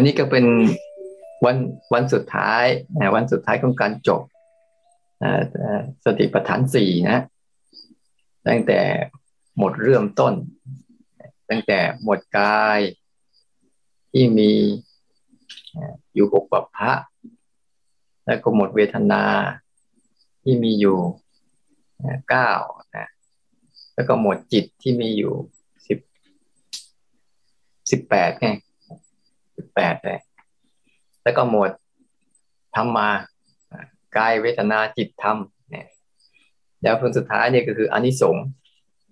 อันนี้ก็เป็นวันวันสุดท้ายนะวันสุดท้ายของการจบสติปัฏฐานสี่นะ ตั้งแต่หมดเริ่มต้น ตั้งแต่หมดกายที่มีอยู่หกปัปพะแล้วก็หมดเวทนาที่มีอยู่เก้านะแล้วก็หมดจิตที่มีอยู่สิบสิบแปดไง แปดเลยแล้วก็หมวดธรรมากายเวทนาจิตธรรมเนี่ยแล้วผลสุดท้ายเนี่ยก็คืออนิสงส์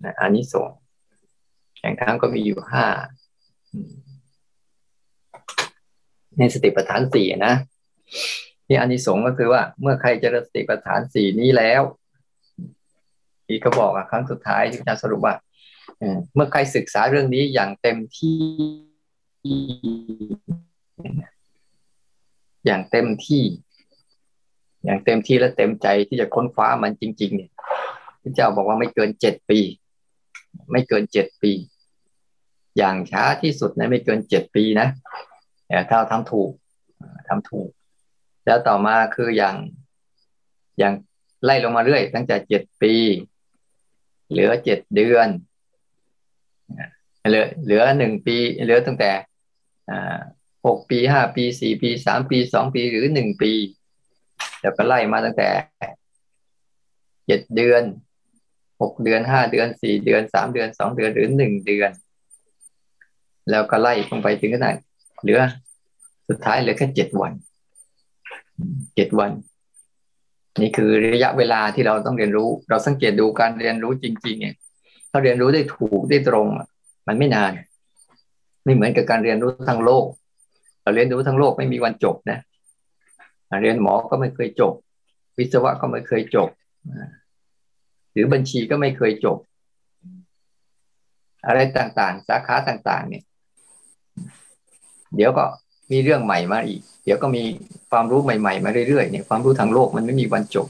นะอนิสงส์แข่งทั้งก็มีอยู่ห้าในสติปัฏฐานสี่นะที่อานิสงส์ก็คือว่า เมื่อใครเจริญสติปัฏฐานสี่นี้แล้วที่เขาบอกอะครั้งสุดท้ายที่อาจารย์สรุปว่าเมื่อใครศึกษาเรื่องนี้อย่างเต็มที่ อย่างเต็มที่ อย่างเต็มที่และเต็มใจที่จะค้นคว้ามันจริง ๆ เนี่ยพระเจ้าบอกว่าไม่เกินเจ็ดปี ไม่เกินเจ็ดปี อย่างช้าที่สุดนะไม่เกินเจ็ดปีนะแต่ถ้าทำถูกทำถูก แล้วต่อมาคืออย่างอย่างไล่ลงมาเรื่อย ตั้งแต่เจ็ดปี เหลือเจ็ดเดือนเหลือเหลือหนึ่งปี เหลือตั้งแต่ หกปีห้าปีสี่ปีสามปีสองปีหรือหนึ่งปีแล้วก็ไล่มาตั้งแต่เจ็ดเดือนหกเดือนห้าเดือนสี่เดือนสามเดือนสองเดือนหรือหนึ่งเดือน แล้วก็ไล่ลงไปถึงขนาดเหลือสุดท้ายเหลือแค่เจ็ดวันเจ็ดวัน นี่คือระยะเวลาที่เราต้องเรียนรู้ เราสังเกตดูการเรียนรู้จริง ๆ เนี่ย ถ้าเรียนรู้ได้ถูกได้ตรง มันไม่นาน ไม่เหมือนกับการเรียนรู้ทั้งโลกเราเรียนรู้ทั้งโลกไม่มีวันจบนะเรียนหมอก็ไม่เคยจบ วิศวะก็ไม่เคยจบหรือบัญชีก็ไม่เคยจบ อะไรต่างๆ สาขาต่าง ๆ เนี่ย เดี๋ยวก็มีเรื่องใหม่มาอีก เดี๋ยวก็มีความรู้ใหม่ ๆ มาเรื่อยๆเนี่ยความรู้ทางโลกมันไม่มีวันจบ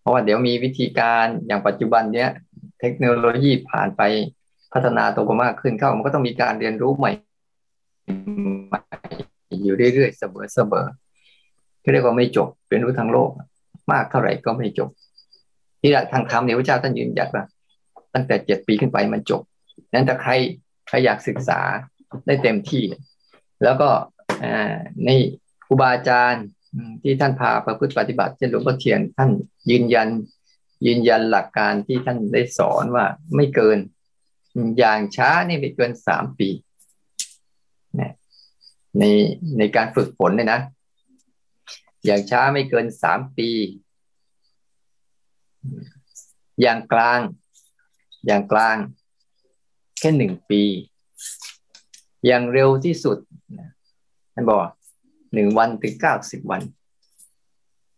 เพราะว่าเดี๋ยวมีวิธีการอย่างปัจจุบันเนี้ย เทคโนโลยีผ่านไป พัฒนาตัวมากขึ้นเข้ามันก็ต้องมีการเรียนรู้ใหม่อยู่เรื่อยๆเสมอๆที่เรียกว่าไม่จบเรียนรู้ทางโลก มากเท่าไหร่ก็ไม่จบที่ทางธรรมเนี่ยพระเจ้าท่านยืนยันว่าตั้งแต่เจ็ดปีขึ้นไปมันจบนั้นถ้าใครใครอยากศึกษาได้เต็มที่ แล้วก็ในครูบาอาจารย์ที่ท่านพาประพฤติปฏิบัติเช่นหลวงพ่อเทียนท่านยืนยันยืนยันหลักการที่ท่านได้สอนว่าไม่เกิน อย่างช้านี่ไม่เกินสามปีในในการฝึกฝนเนี่ยนะ อย่างช้าไม่เกินสามปี อย่างกลาง อย่างกลาง แค่หนึ่งปี อย่างเร็วที่สุดท่านบอกหนึ่งวันถึงเก้าสิบวัน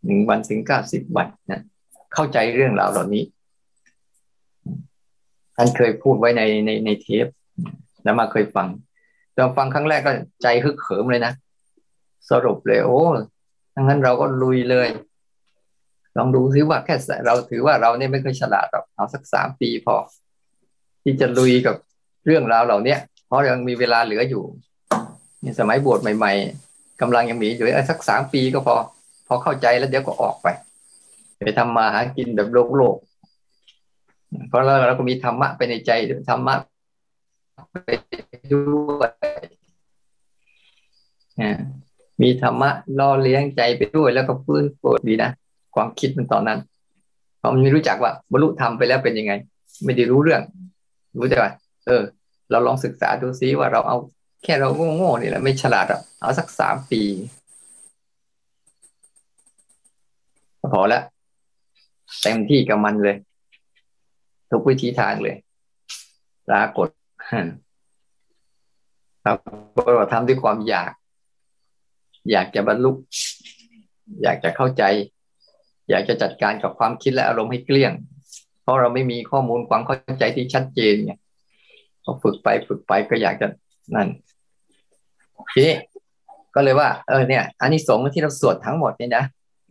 หนึ่งวันถึงเก้าสิบวันนะเข้าใจเรื่องราวเหล่านี้ ท่านเคยพูดไว้ในในในเทปแล้วมาเคยฟังตอนฟังครั้งแรกก็ใจฮึกเหิมเลยนะ สรุปเลย โอ้ทั้งนั้นเราก็ลุยเลย ลองดูซิว่าแค่เราถือว่าเราเนี่ยไม่เคยฉลาดหรอกเอาสักสามปีพอ ที่จะลุยกับเรื่องราวเหล่านี้เพราะยังมีเวลาเหลืออยู่ในสมัยบวชใหม่ ๆกำลังยังมีอยู่สักสามปีก็พอ พอเข้าใจแล้วเดี๋ยวก็ออกไป ไปทำมาหากินแบบโลกโลก เพราะเราเราก็มีธรรมะไปในใจธรรมะไปด้วยมีธรรมะล่อเลี้ยงใจไปด้วยแล้วก็พื้นโปรดดีนะความคิดมันตอนนั้นเพราะมันไม่รู้จักว่าบรรลุธรรมไปแล้วเป็นยังไง ไม่ได้รู้เรื่อง รู้แต่ว่าเออ เราลองศึกษาดูซิว่าเราเอาแค่เราโง่ๆนี่แหละไม่ฉลาดอะเอาสักสามปีพอแล้วเต็มที่กับมันเลย ทุกวิธีทางเลยปรากฏครับเราทำด้วยความอยาก อยากจะบรรลุ อยากจะเข้าใจ อยากจะจัดการกับความคิดและอารมณ์ให้เกลี้ยง เพราะเราไม่มีข้อมูลความเข้าใจที่ชัดเจนเนี่ยพอฝึกไปฝึกไปก็อยากจะนั่นทีนี้ก็เลยว่า เออเนี่ยอันนี้สงที่เราสวดทั้งหมดเนี่ยนะ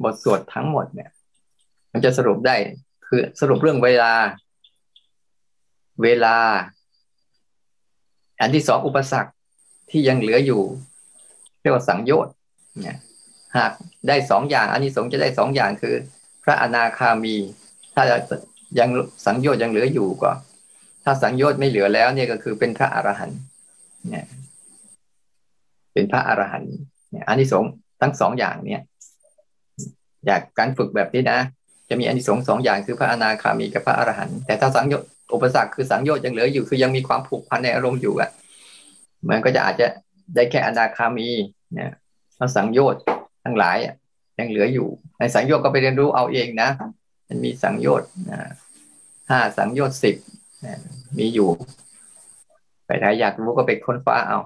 บทสวดทั้งหมดเนี่ย มันจะสรุปได้ คือสรุปเรื่องเวลา เวลา อันที่สองอุปสรรคที่ยังเหลืออยู่ เรียกว่าสังโยชน์หากได้สองอย่างอันนี้สงจะได้สองอย่างคือ พระอนาคามี ถ้ายังสังโยชน์ยังเหลืออยู่ก็ ถ้าสังโยชน์ไม่เหลือแล้ว เนี่ยก็คือเป็นพระอรหันต์เนี่ยเป็นพระอรหันต์เนี่ยอันนี้สงทั้งสองอย่างเนี่ยอยากการฝึกแบบนี้นะ จะมีอันที่สงสองอย่างคือพระอนาคามีกับพระอรหันต์แต่ถ้าสังโยชน์ อุปสรรคคือสังโยชน์ยังเหลืออยู่ คือยังมีความผูกพันในอารมณ์อยู่อะมันก็จะอาจจะได้แค่อนาคามีเนี่ยพระสังโยชน์ทั้งหลายยังเหลืออยู่ในสังโยชน์ก็ไปเรียนรู้เอาเองนะ มันมีสังโยชน์ห้าสังโยชน์สิบมีอยู่ไปถ้าอยากรู้ก็ไปค้นฟ้าเอา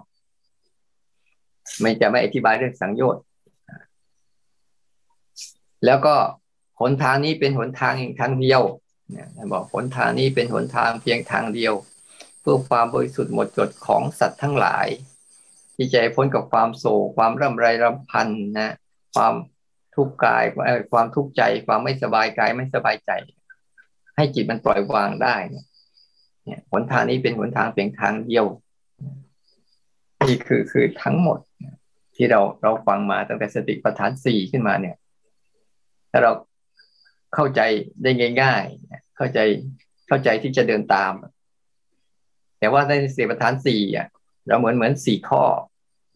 ไม่จะไม่อธิบายเรื่องสังโยชน์แล้วก็หนทางนี้เป็นหนทางทางเดียว เนี่ยบอกหนทางนี้เป็นหนทางเพียงทางเดียว เพื่อความบริสุทธิ์หมดจดของสัตว์ทั้งหลาย ที่จะพ้นกับความโศกความร่ำไรรำพันนะความทุกข์กายความทุกข์ใจ ความไม่สบายกายไม่สบายใจ ให้จิตมันปล่อยวางได้เนี่ยหนทางนี้เป็นหนทางเพียงทางเดียวนี่คือคือทั้งหมดที่เราเราฟังมาตั้งแต่สติปัฏฐานสี่ขึ้นมาเนี่ย ถ้าเรา เข้าใจได้ง่าย ๆ เข้าใจเข้าใจที่จะเดินตาม แต่ว่าในสี่ประธานสี่อะ เราเหมือนเหมือนสี่ข้อ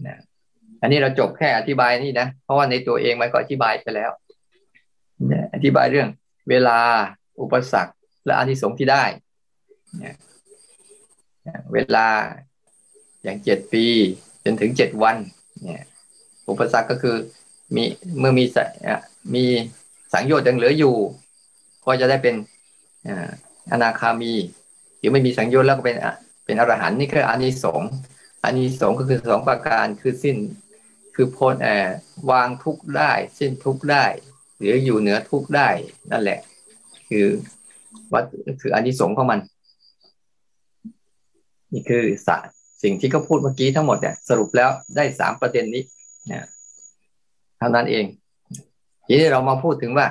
นะอันนี้เราจบแค่อธิบายนี่นะเพราะว่าในตัวเองมันก็อธิบายไปแล้วอธิบายเรื่องเวลาอุปสรรค และอานิสงส์ที่ได้เวลาอย่างเจ็ดปี จนถึงเจ็ดวัน เนี่ย อุปสรรคก็คือมีเมื่อมีมี สังโยชน์ยังเหลืออยู่ ก็จะได้เป็นอนาคามี หรือไม่มีสังโยชน์แล้วก็เป็นเป็นอรหันต์นี่คืออานิสงส์อานิสงส์ก็คือสองประการคือสิ้นคือพ้นแอวางทุกได้ สิ้นทุกได้ หรืออยู่เหนือทุกได้นั่นแหละ คือวัดคืออานิสงส์ของมัน นี่คือสสิ่งที่เขาพูดเมื่อกี้ทั้งหมดเนี่ยสรุปแล้วได้สามประเด็นนี้นะเท่านั้นเอง ทีนี้เรามาพูดถึงว่า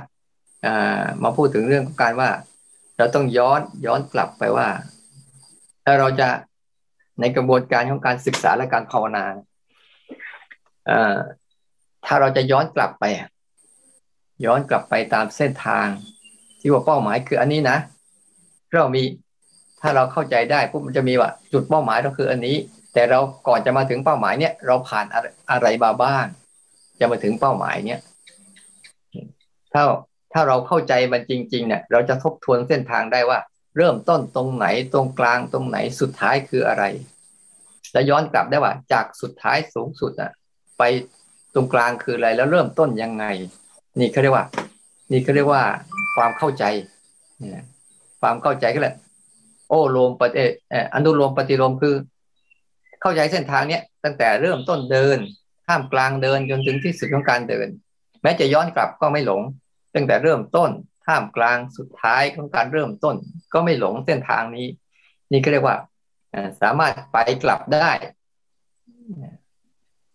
อามาพูดถึงเรื่องของการว่า เราต้องย้อนย้อนกลับไปว่า ถ้าเราจะในกระบวนการของการศึกษาและการภาวนาอ่าถ้าเราจะย้อนกลับไป ย้อนกลับไปตามเส้นทาง ที่ว่าเป้าหมายคืออันนี้นะเรามีถ้าเราเข้าใจได้ปุ๊บมันจะมีว่า จุดเป้าหมายเราคืออันนี้ แต่เราก่อนจะมาถึงเป้าหมายเนี่ย เราผ่านอะไรมาบ้าง จะมาถึงเป้าหมายเนี่ย ถ้าถ้าเราเข้าใจมันจริงๆเนี่ยเราจะทบทวนเส้นทางได้ว่า เริ่มต้นตรงไหนตรงกลางตรงไหนสุดท้ายคืออะไร แล้วย้อนกลับได้ว่า จากสุดท้ายสูงสุดอะไปตรงกลางคืออะไรแล้วเริ่มต้นยังไง นี่เขาเรียกว่า นี่เขาเรียกว่าความเข้าใจความเข้าใจก็แหละโอ้รวมปฏิอนุโลมปฏิโลมคือ เข้าใจเส้นทางเนี้ยตั้งแต่เริ่มต้นเดินท่ามกลางเดินจนถึงที่สุดของการเดิน แม้จะย้อนกลับก็ไม่หลง ตั้งแต่เริ่มต้นท่ามกลางสุดท้ายของการเริ่มต้น ก็ไม่หลงเส้นทางนี้ นี่ก็เรียกว่าสามารถไปกลับได้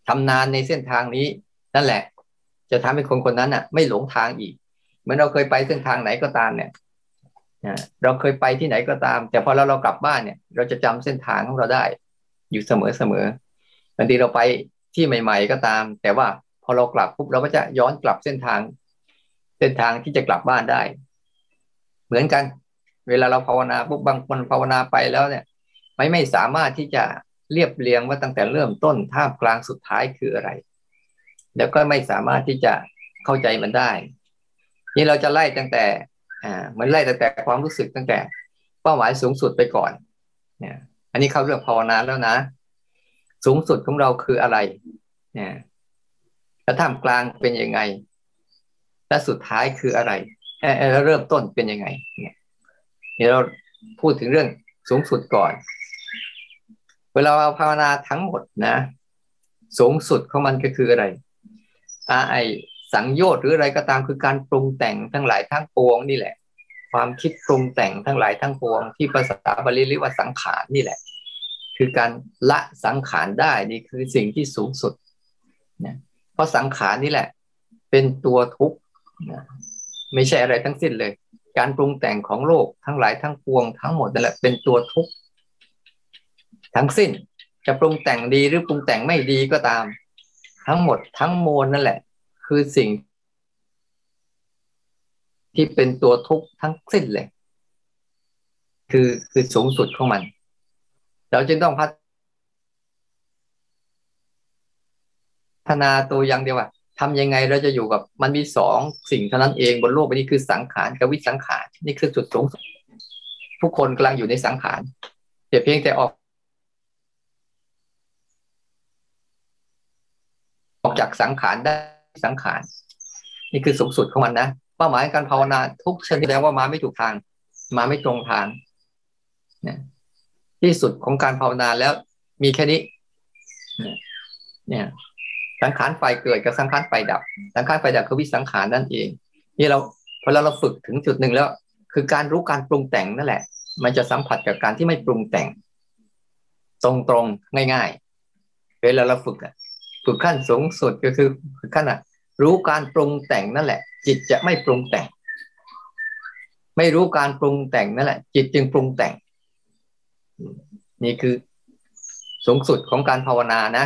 ทำนานในเส้นทางนี้ นั่นแหละ จะทำให้คนคนนั้นอะ ไม่หลงทางอีกเหมือนเราเคยไปเส้นทางไหนก็ตามเนี่ยเราเคยไปที่ไหนก็ตาม แต่พอเราเรากลับบ้านเนี่ย เราจะจำเส้นทางของเราได้ อยู่เสมอเสมอบางทีเราไปที่ใหม่ ๆ ก็ตาม แต่ว่าพอเรากลับปุ๊บเราก็จะย้อนกลับเส้นทาง เส้นทางที่จะกลับบ้านได้ เหมือนกัน เวลาเราภาวนาปุ๊บบางคนภาวนาไปแล้วเนี่ย ไม่ไม่สามารถที่จะเรียบเรียงว่าตั้งแต่เริ่มต้นท่ามกลางสุดท้ายคืออะไร แล้วก็ไม่สามารถที่จะเข้าใจมันได้ นี่เราจะไล่ตั้งแต่อ่ามันไล่ตั้งแต่ความรู้สึกตั้งแต่ เป้าหมายสูงสุดไปก่อนเนี่ยอันนี้เข้าเรื่องภาวนาแล้วนะ สูงสุดของเราคืออะไรเนี่ยแล้วท่ามกลางเป็นยังไง และสุดท้ายคืออะไรแล้วเริ่มต้นเป็นยังไงเนี่ยเราพูดถึงเรื่องสูงสุดก่อน เวลาเราภาวนาทั้งหมดนะ สูงสุดของมันก็คืออะไรอาไอสังโยชน์หรืออะไรก็ตามคือการปรุงแต่งทั้งหลายทั้งปวงนี่แหละ ความคิดปรุงแต่งทั้งหลายทั้งปวง ที่ภาษาบาลีเรียกว่าสังขารนี่แหละ คือการละสังขารได้นี่คือสิ่งที่สูงสุดนะเพราะสังขารนี่แหละ เป็นตัวทุกข์ ไม่ใช่อะไรทั้งสิ้นเลย การปรุงแต่งของโลกทั้งหลายทั้งปวงทั้งหมดนั่นแหละเป็นตัวทุกข์ทั้งสิ้นจะปรุงแต่งดีหรือปรุงแต่งไม่ดีก็ตาม ทั้งหมดทั้งมวลนั่นแหละ คือสิ่ง ที่เป็นตัวทุกข์ทั้งสิ้นเลย คือคือสูงสุดของมัน เราจึงต้องพัฒนาตัวอย่างเดียวว่า ทำยังไงเราจะอยู่กับมันมีสองสิ่งเท่านั้นเองบนโลกใบนี้คือสังขารกับวิสังขารนี่คือจุดสูงสุดทุกคนกำลังอยู่ในสังขารแต่เพียงแต่ออก ออกจากสังขารได้สังขารนี่คือสูงสุดของมันนะเป้าหมายการภาวนาทุกชนิดแล้วว่ามาไม่ถูกทาง มาไม่ตรงทางนะที่สุดของการภาวนาแล้วมีแค่นี้เนี่ย สังขารไฟเกิดกับสังขารไฟดับ สังขารไฟดับคือวิสังขารนั่นเอง นี่เราพอเราเราฝึกถึงจุดหนึ่งแล้ว คือการรู้การปรุงแต่งนั่นแหละ มันจะสัมผัสกับการที่ไม่ปรุงแต่ง ตรงๆง่ายๆ เวลาเราฝึกฝึกขั้นสูงสุดก็คือฝึกขั้นอะรู้การปรุงแต่งนั่นแหละ จิตจะไม่ปรุงแต่ง ไม่รู้การปรุงแต่งนั่นแหละ จิตจึงปรุงแต่ง นี่คือสูงสุดของการภาวนานะ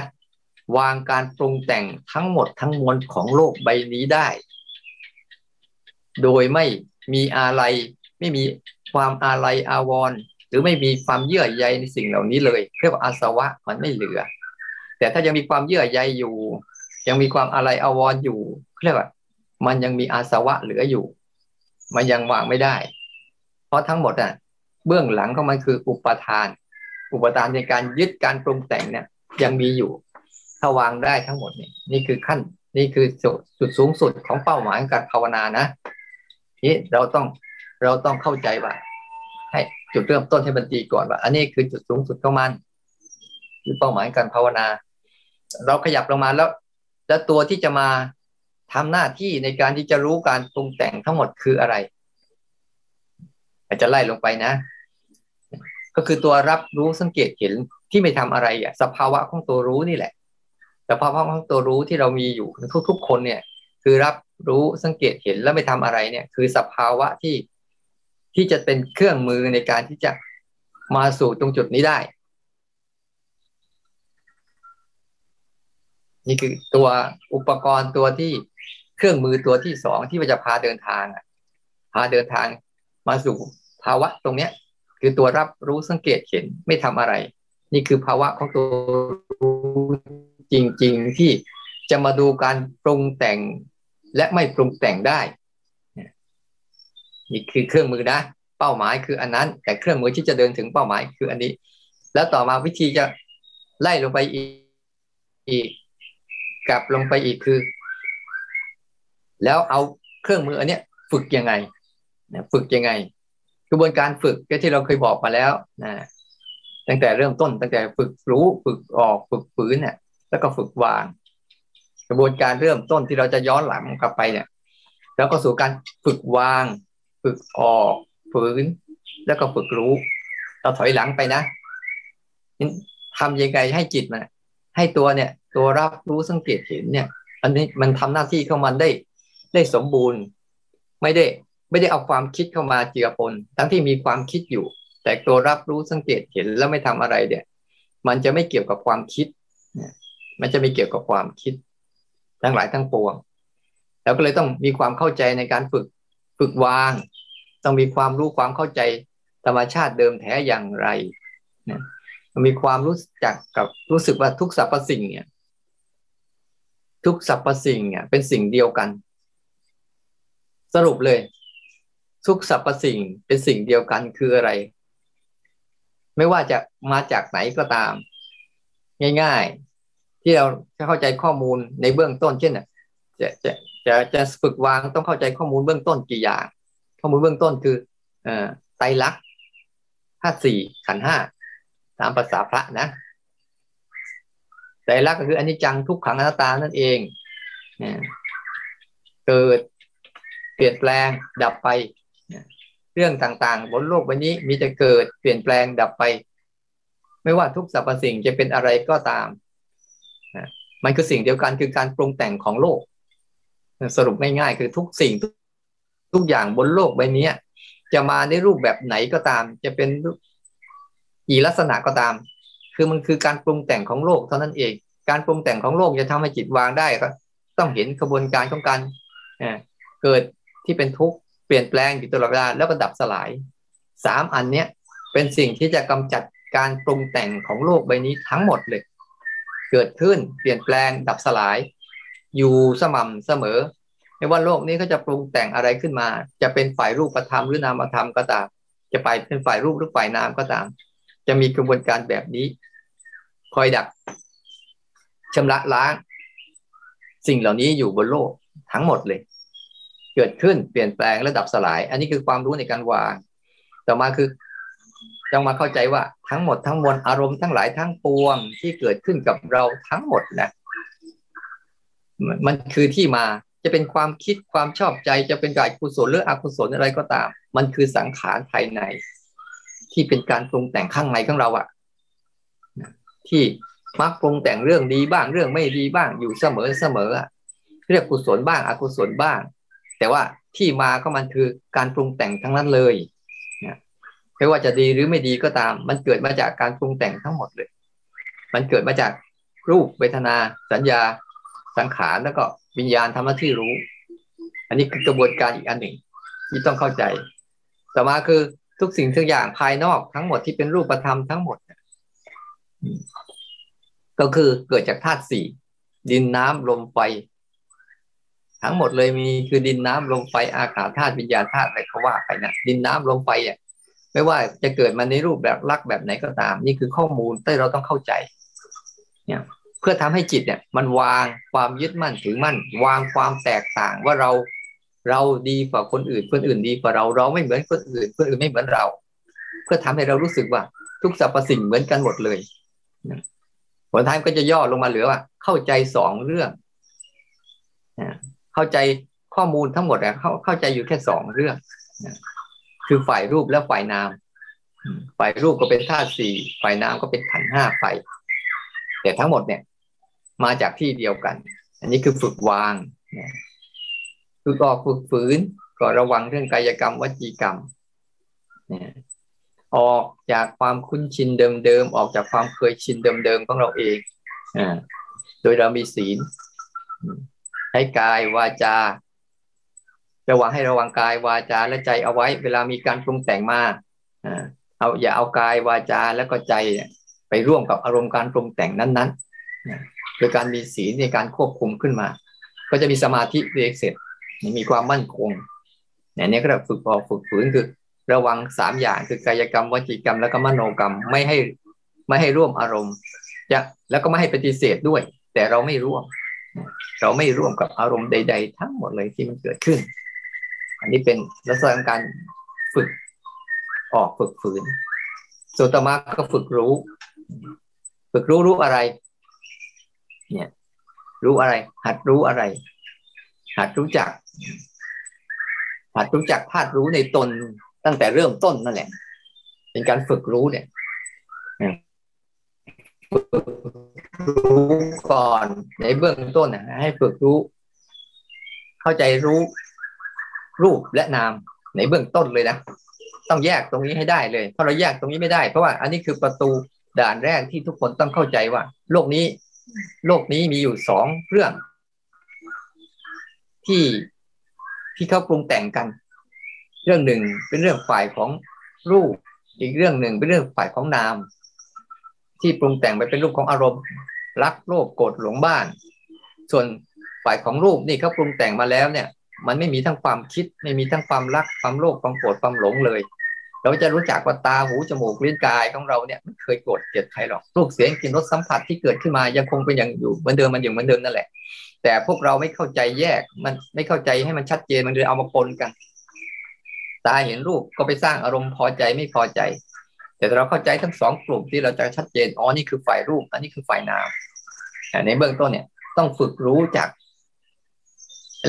วางการปรุงแต่งทั้งหมดทั้งมวลของโลกใบนี้ได้ โดยไม่มีอะไรไม่มีความอาลัยอาวรณ์หรือไม่มีความเยื่อใยในสิ่งเหล่านี้เลยเรียกว่าอาสวะมันไม่เหลือ แต่ถ้ายังมีความเยื่อใยอยู่ ยังมีความอาลัยอาวรณ์อยู่เรียกว่า มันยังมีอาสวะเหลืออยู่ มันยังวางไม่ได้ เพราะทั้งหมดอะเบื้องหลังของมันคืออุปทาน อุปทานในการยึดการปรุงแต่งเนี่ยยังมีอยู่ ถ้าวางได้ทั้งหมดนี่นี่คือขั้น นี่คือจุดสูงสุดของเป้าหมายการภาวนานะนี่เราต้องเราต้องเข้าใจว่า ให้จุดเริ่มต้นให้มันตีก่อนว่า อันนี้คือจุดสูงสุดของมันคือเป้าหมายการภาวนา เราขยับลงมาแล้ว แล้วตัวที่จะมาทำหน้าที่ในการที่จะรู้การปรุงแต่งทั้งหมดคืออะไร อาจจะไล่ลงไปนะ ก็คือตัวรับรู้สังเกตเห็นที่ไม่ทำอะไรอะสภาวะของตัวรู้นี่แหละ แต่ภาวะของตัวรู้ที่เรามีอยู่ทุก ๆ คนเนี่ย คือรับรู้สังเกตเห็นแล้วไม่ทำอะไรเนี่ย คือสภาวะที่ที่จะเป็นเครื่องมือในการที่จะมาสู่ตรงจุดนี้ได้ นี่คือตัวอุปกรณ์ตัวที่เครื่องมือตัวที่สองที่จะพาเดินทางพาเดินทางมาสู่ภาวะตรงเนี้ย คือตัวรับรู้สังเกตเห็นไม่ทำอะไร นี่คือภาวะของตัวรู้ จริง ๆ ที่จะมาดูการปรุงแต่งและไม่ปรุงแต่งได้นี่คือเครื่องมือนะเป้าหมายคืออันนั้น แต่เครื่องมือที่จะเดินถึงเป้าหมายคืออันนี้ แล้วต่อมาวิธีจะไล่ลงไปอีกกลับลงไปอีกคือ แล้วเอาเครื่องมืออันเนี้ย ฝึกยังไงฝึกยังไง กระบวนการฝึกก็ที่เราเคยบอกมาแล้วนะตั้งแต่เริ่มต้นตั้งแต่ฝึกรู้ฝึกออกฝึกฝืนเนี่ย แล้วก็ฝึกวาง กระบวนการเริ่มต้นที่เราจะย้อนหลังกลับไปเนี่ย แล้วก็สู่การฝึกวาง ฝึกออกฝืน แล้วก็ฝึกรู้ เราถอยหลังไปนะทำยังไงให้จิตมันให้ตัวเนี่ย ตัวรับรู้สังเกตเห็นเนี่ย อันนี้มันทำหน้าที่ของมันได้ ได้สมบูรณ์ ไม่ได้ ไม่ได้เอาความคิดเข้ามาเจือปนทั้งที่มีความคิดอยู่ แต่ตัวรับรู้สังเกตเห็นแล้วไม่ทำอะไรเนี่ย มันจะไม่เกี่ยวกับความคิด มันจะไม่เกี่ยวกับความคิดทั้งหลายทั้งปวงแล้วก็เลยต้องมีความเข้าใจในการฝึกฝึกวาง ต้องมีความรู้ความเข้าใจธรรมชาติเดิมแท้อย่างไรนะมีความรู้จักกับรู้สึกว่าทุกสรรพสิ่งเนี่ย ทุกสรรพสิ่งเนี่ยเป็นสิ่งเดียวกัน สรุปเลย ทุกสรรพสิ่งเป็นสิ่งเดียวกันคืออะไร ไม่ว่าจะมาจากไหนก็ตาม ง่าย ที่เราจะเข้าใจข้อมูลในเบื้องต้น เช่นจะจะจะจะฝึกวางต้องเข้าใจข้อมูลเบื้องต้นกี่อย่าง ข้อมูลเบื้องต้นคือเอ่อไตรลักษณ์ห้าสี่ขันห้าตามภาษาพระนะไตรลักษณ์ก็คืออนิจจังทุกขังอนัตตานั่นเองเกิดเปลี่ยนแปลงดับไป เรื่องต่างๆ บนโลกใบนี้มีแต่เกิดเปลี่ยนแปลงดับไป ไม่ว่าทุกสรรพสิ่งจะเป็นอะไรก็ตาม มันคือสิ่งเดียวกันคือการปรุงแต่งของโลก สรุปง่ายๆคือทุกสิ่งทุกอย่างบนโลกใบนี้จะมาในรูปแบบไหนก็ตาม จะเป็นกี่ลักษณะก็ตาม คือมันคือการปรุงแต่งของโลกเท่านั้นเอง การปรุงแต่งของโลกจะทำให้จิตวางได้ก็ต้องเห็นกระบวนการของการเกิดที่เป็นทุกข์เปลี่ยนแปลงอยู่ตลอดเวลาแล้วก็ดับสลายสามอันเนี้ยเป็นสิ่งที่จะกำจัดการปรุงแต่งของโลกใบนี้ทั้งหมดเลย เกิดขึ้นเปลี่ยนแปลงดับสลาย อยู่สม่ำเสมอไม่ว่าโลกนี้เขาจะปรุงแต่งอะไรขึ้นมา จะเป็นฝ่ายรูปธรรมหรือนามธรรมก็ตาม จะไปเป็นฝ่ายรูปหรือฝ่ายนามก็ตาม จะมีกระบวนการแบบนี้ คอยดักชำระล้าง สิ่งเหล่านี้อยู่บนโลกทั้งหมดเลย เกิดขึ้นเปลี่ยนแปลงและดับสลาย อันนี้คือความรู้ในการวาง ต่อมาคือ ต้องมาเข้าใจว่าทั้งหมดทั้งมวลอารมณ์ทั้งหลายทั้งปวงที่เกิดขึ้นกับเราทั้งหมดนะมันคือที่มาจะเป็นความคิดความชอบใจจะเป็นกายกุศลหรืออกุศลอะไรก็ตาม มันคือสังขารภายใน ที่เป็นการปรุงแต่งข้างในของเราอะที่มักปรุงแต่งเรื่องดีบ้างเรื่องไม่ดีบ้างอยู่เสมอเสมอเรียกกุศลบ้างอกุศลบ้าง แต่ว่าที่มาก็มันคือการปรุงแต่งทั้งนั้นเลย ไม่ว่าจะดีหรือไม่ดีก็ตาม มันเกิดมาจากการปรุงแต่งทั้งหมดเลย มันเกิดมาจากรูปเวทนา สัญญา สังขารแล้วก็วิญญาณทำหน้าที่รู้ อันนี้คือกระบวนการอีกอันหนึ่ง ที่ต้องเข้าใจ ต่อมาคือทุกสิ่งทุกอย่างภายนอกทั้งหมดที่เป็นรูปธรรมทั้งหมด ก็คือเกิดจากธาตุสี่ดินน้ำลมไฟทั้งหมดเลยมีคือดินน้ำลมไฟอากาศธาตุวิญญาณธาตุอะไรเขาว่าไปนะดินน้ำลมไฟอะ ไม่ว่าจะเกิดมาในรูปแบบลักแบบไหนก็ตาม นี่คือข้อมูลที่เราต้องเข้าใจเนี่ยเพื่อทำให้จิตเนี่ย มันวางความยึดมั่นถือมั่น วางความแตกต่างว่าเราเราดีกว่าคนอื่น คนอื่นดีกว่าเราเราไม่เหมือนคนอื่น คนอื่นไม่เหมือนเรา เพื่อทำให้เรารู้สึกว่า ทุกสรรพสิ่งเหมือนกันหมดเลยผลท้ายก็จะย่อลงมาเหลือว่า เข้าใจสองเรื่องเข้าใจข้อมูลทั้งหมดอะเข้าเข้าใจอยู่แค่สองเรื่อง คือฝ่ายรูปและฝ่ายนามฝ่ายรูปก็เป็นธาตุสี่ฝ่ายนามก็เป็นขันห้าไฟแต่ทั้งหมดเนี่ย มาจากที่เดียวกัน อันนี้คือฝึกวางฝึกออกฝึกฝืน ก็ระวังเรื่องกายกรรมวจีกรรมออกจากความคุ้นชินเดิมๆออกจากความเคยชินเดิมๆของเราเองอโดยเรามีศีลให้กายวาจา ระวังให้ระวังกายวาจาและใจเอาไว้ เวลามีการปรุงแต่งมาเอาอย่าเอากายวาจาแล้วก็ใจไปร่วมกับอารมณ์การปรุงแต่งนั้นๆโดยการมีศีลในการควบคุมขึ้นมา ก็จะมีสมาธิเรียกเสร็จมีความมั่นคงเนี่ยนี้ก็ฝึกพอฝึกฝืนคือระวังสามอย่างคือกายกรรมวจีกรรม แล้วก็มโนกรรมไม่ให้ไม่ให้ร่วมอารมณ์จะแล้วก็ไม่ให้ปฏิเสธด้วย แต่เราไม่ร่วม เราไม่ร่วมกับอารมณ์ใด ๆ ทั้งหมดเลยที่มันเกิดขึ้น อันนี้เป็นลักษณะการฝึกออกฝึกฝืน ส่วนต่อมาก็ฝึกรู้ ฝึกรู้รู้อะไร เนี่ย รู้อะไร หัดรู้อะไร หัดรู้จัก หัดรู้จักธาตุรู้ในตนตั้งแต่เริ่มต้นนั่นแหละ เป็นการฝึกรู้เนี่ยรู้ก่อนในเบื้องต้นนะให้ฝึกรู้ เข้าใจรู้ รูปและนามในเบื้องต้นเลยนะต้องแยกตรงนี้ให้ได้เลยเพราะเราแยกตรงนี้ไม่ได้ เพราะว่าอันนี้คือประตูด่านแรกที่ทุกคนต้องเข้าใจว่า โลกนี้ โลกนี้มีอยู่สองเรื่อง ที่ที่เขาปรุงแต่งกัน เรื่องหนึ่งเป็นเรื่องฝ่ายของรูป อีกเรื่องหนึ่งเป็นเรื่องฝ่ายของนาม ที่ปรุงแต่งไปเป็นรูปของอารมณ์ รักโลภโกรธหลงบ้าน ส่วนฝ่ายของรูปนี่เขาปรุงแต่งมาแล้วเนี่ย มันไม่มีทั้งความคิด ไม่มีทั้งความรักความโลภความโกรธความหลงเลย เราจะรู้จักว่าตาหูจมูกลิ้นกายของเราเนี่ยไม่เคยโกรธเกลียดใครหรอกรูปเสียงกลิ่นรสสัมผัสที่เกิดขึ้นมายังคงเป็นอย่างอยู่เหมือนเดิมมันอยู่เหมือนเดิมนั่นแหละ แต่พวกเราไม่เข้าใจแยกมันไม่เข้าใจให้มันชัดเจนมันเลยเอามาปนกันตาเห็นรูปก็ไปสร้างอารมณ์พอใจไม่พอใจ แต่เราเข้าใจทั้งสองกลุ่มที่เราจะชัดเจนอ๋อนี่คือฝ่ายรูป อันนี้คือฝ่ายนามในเบื้องต้นเนี่ยต้องฝึกรู้จัก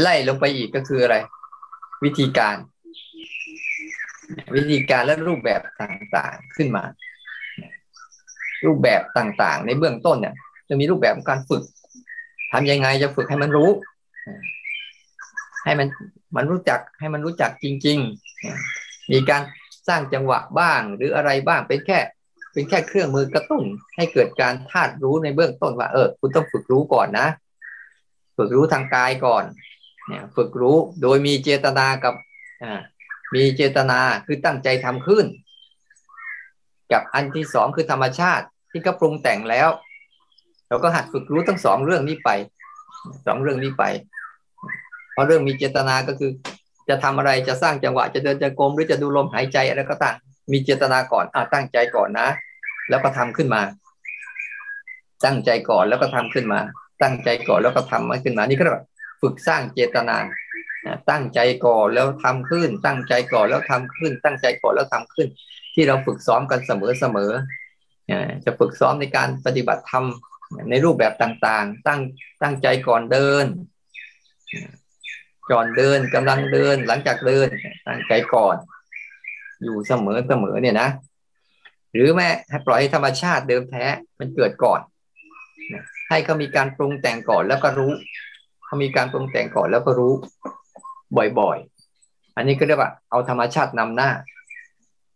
ไล่ลงไปอีกก็คืออะไร วิธีการ วิธีการและรูปแบบต่างๆขึ้นมา รูปแบบต่างๆ ในเบื้องต้นเนี่ย จะมีรูปแบบการฝึกทำยังไงจะฝึกให้มันรู้ ให้มันมันรู้จักให้มันรู้จักจริง ๆ มีการสร้างจังหวะบ้างหรืออะไรบ้างเป็นแค่เป็นแค่เครื่องมือกระตุ้น ให้เกิดการธาตุรู้ในเบื้องต้นว่า เออ คุณต้องฝึกรู้ก่อนนะ ฝึกรู้ทางกายก่อน เนี่ยฝึกรู้โดยมีเจตนากับมีเจตนาคือตั้งใจทำขึ้น กับอันที่สองคือธรรมชาติที่ก็ปรุงแต่งแล้ว เราก็หัดฝึกรู้ทั้งสองเรื่องนี้ไปสองเรื่องนี้ไป เพราะเรื่องมีเจตนาก็คือ จะทำอะไรจะสร้างจังหวะ จะเดินจะกลมหรือจะดูลมหายใจอะไรก็ตามมีเจตนาก่อนอ่าตั้งใจก่อนนะ แล้วก็ทำขึ้นมา ตั้งใจก่อนแล้วก็ทำขึ้นมา ตั้งใจก่อนแล้วก็ทำมันขึ้นมานี่ก็ ฝึกสร้างเจตนาตั้งใจก่อนแล้วทำขึ้น ตั้งใจก่อนแล้วทำขึ้น ตั้งใจก่อนแล้วทำขึ้น ที่เราฝึกซ้อมกันเสมอเสมอจะฝึกซ้อมในการปฏิบัติธรรมในรูปแบบต่างๆ ตั้งตั้งใจก่อนเดินก่อนเดินกำลังเดินหลังจากเดิน ตั้งใจก่อน อยู่เสมอเสมอเนี่ยนะหรือแม้ปล่อยให้ธรรมชาติเดิมแท้มันเกิดก่อน ให้เขามีการปรุงแต่งก่อนแล้วก็รู้ เขามีการปรุงแต่งก่อนแล้วก็รู้บ่อยๆ อันนี้ก็เรียกว่า เอาธรรมชาตินำหน้า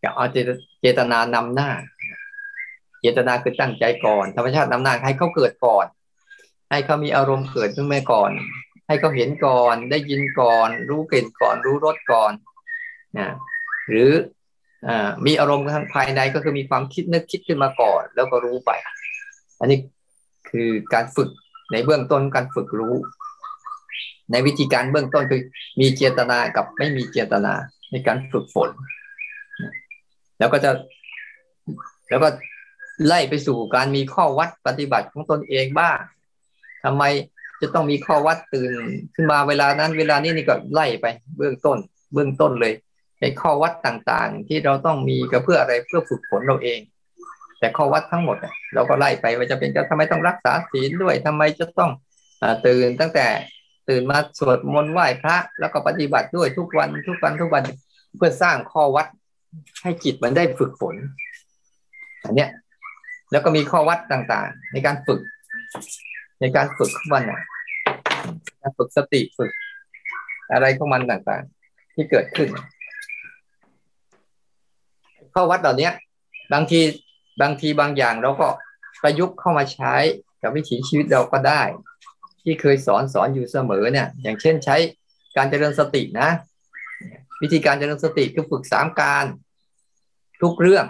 กับเอาเจตนานำหน้า เจตนาคือตั้งใจก่อน ธรรมชาตินำหน้าให้เขาเกิดก่อน ให้เขามีอารมณ์เกิดขึ้นมาก่อน ให้เขาเห็นก่อน ได้ยินก่อน รู้กลิ่นก่อน รู้รสก่อนนะหรืออมีอารมณ์ทางภายในก็คือมีความคิดนึกคิดขึ้นมาก่อน แล้วก็รู้ไป อันนี้คือการฝึกในเบื้องต้นการฝึกรู้ ในวิธีการเบื้องต้นคือมีเจตนากับไม่มีเจตนาในการฝึกฝน แล้วก็จะแล้วก็ไล่ไปสู่การมีข้อวัดปฏิบัติของตนเองบ้างทำไมจะต้องมีข้อวัดตื่นขึ้นมาเวลานั้นเวลานี้นี่ก็ไล่ไปเบื้องต้น เบื้องต้นเลยในข้อวัดต่างๆ ที่เราต้องมีก็เพื่ออะไรเพื่อฝึกฝนเราเอง แต่ข้อวัดทั้งหมดเราก็ไล่ไปว่าจะเป็นจะทำไมต้องรักษาศีลด้วยทำไมจะต้องตื่นตั้งแต่ ตื่นมาสวดมนต์ไหว้พระ แล้วก็ปฏิบัติด้วยทุกวันทุกวันทุกวันเพื่อสร้างข้อวัดให้จิตมันได้ฝึกฝนอันเนี้ยแล้วก็มีข้อวัดต่างๆ ในการฝึก ในการฝึกของมันอะฝึกสติฝึก อะไรของมันต่างๆ ที่เกิดขึ้น ข้อวัดเหล่านี้บางทีบางทีบางอย่างเราก็ประยุกต์เข้ามาใช้กับวิถีชีวิตเราก็ได้ ที่เคยสอนสอนอยู่เสมอเนี่ย อย่างเช่นใช้การเจริญสตินะ วิธีการเจริญสติคือฝึกสามการ ทุกเรื่อง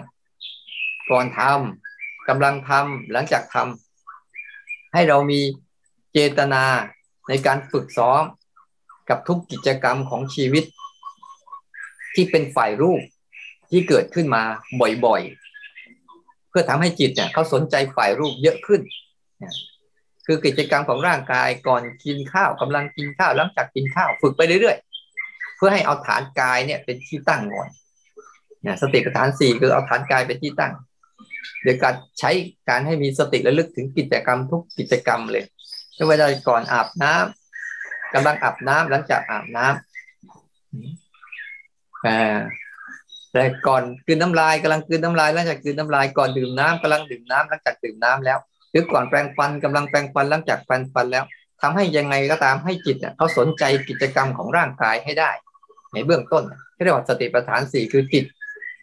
ก่อนทำกำลังทำหลังจากทำให้เรามีเจตนาในการฝึกซ้อมกับทุกกิจกรรมของชีวิต ที่เป็นฝ่ายรูปที่เกิดขึ้นมาบ่อยๆ เพื่อทำให้จิตเนี่ยเขาสนใจฝ่ายรูปเยอะขึ้น คือกิจกรรมของร่างกายก่อนกินข้าวกำลังกินข้าวหลังจากกินข้าวฝึกไปเรื่อยๆ เพื่อให้เอาฐานกายเนี่ยเป็นที่ตั้งก่อนนะสติปัฏฐานสี่คือเอาฐานกายเป็นที่ตั้งโดยการใช้การให้มีสติระลึกถึงกิจกรรมทุกกิจกรรมเลยไม่ว่าจะก่อนอาบน้ำกำลังอาบน้ำหลังจากอาบน้ำอ่าแต่ก่อนกินน้ำลายกำลังกินน้ำลายหลังจากกินน้ำลายก่อนดื่มน้ำกำลังดื่มน้ำหลังจากดื่มน้ำแล้ว หรือก่อนแปลงฟันกำลังแปลงฟันหลังจากแปลงฟันแล้วทำให้ยังไงก็ตามให้จิตเขาสนใจกิจกรรมของร่างกายให้ได้ ในเบื้องต้นที่เรียกว่าสติปัฏฐานสี่คือจิต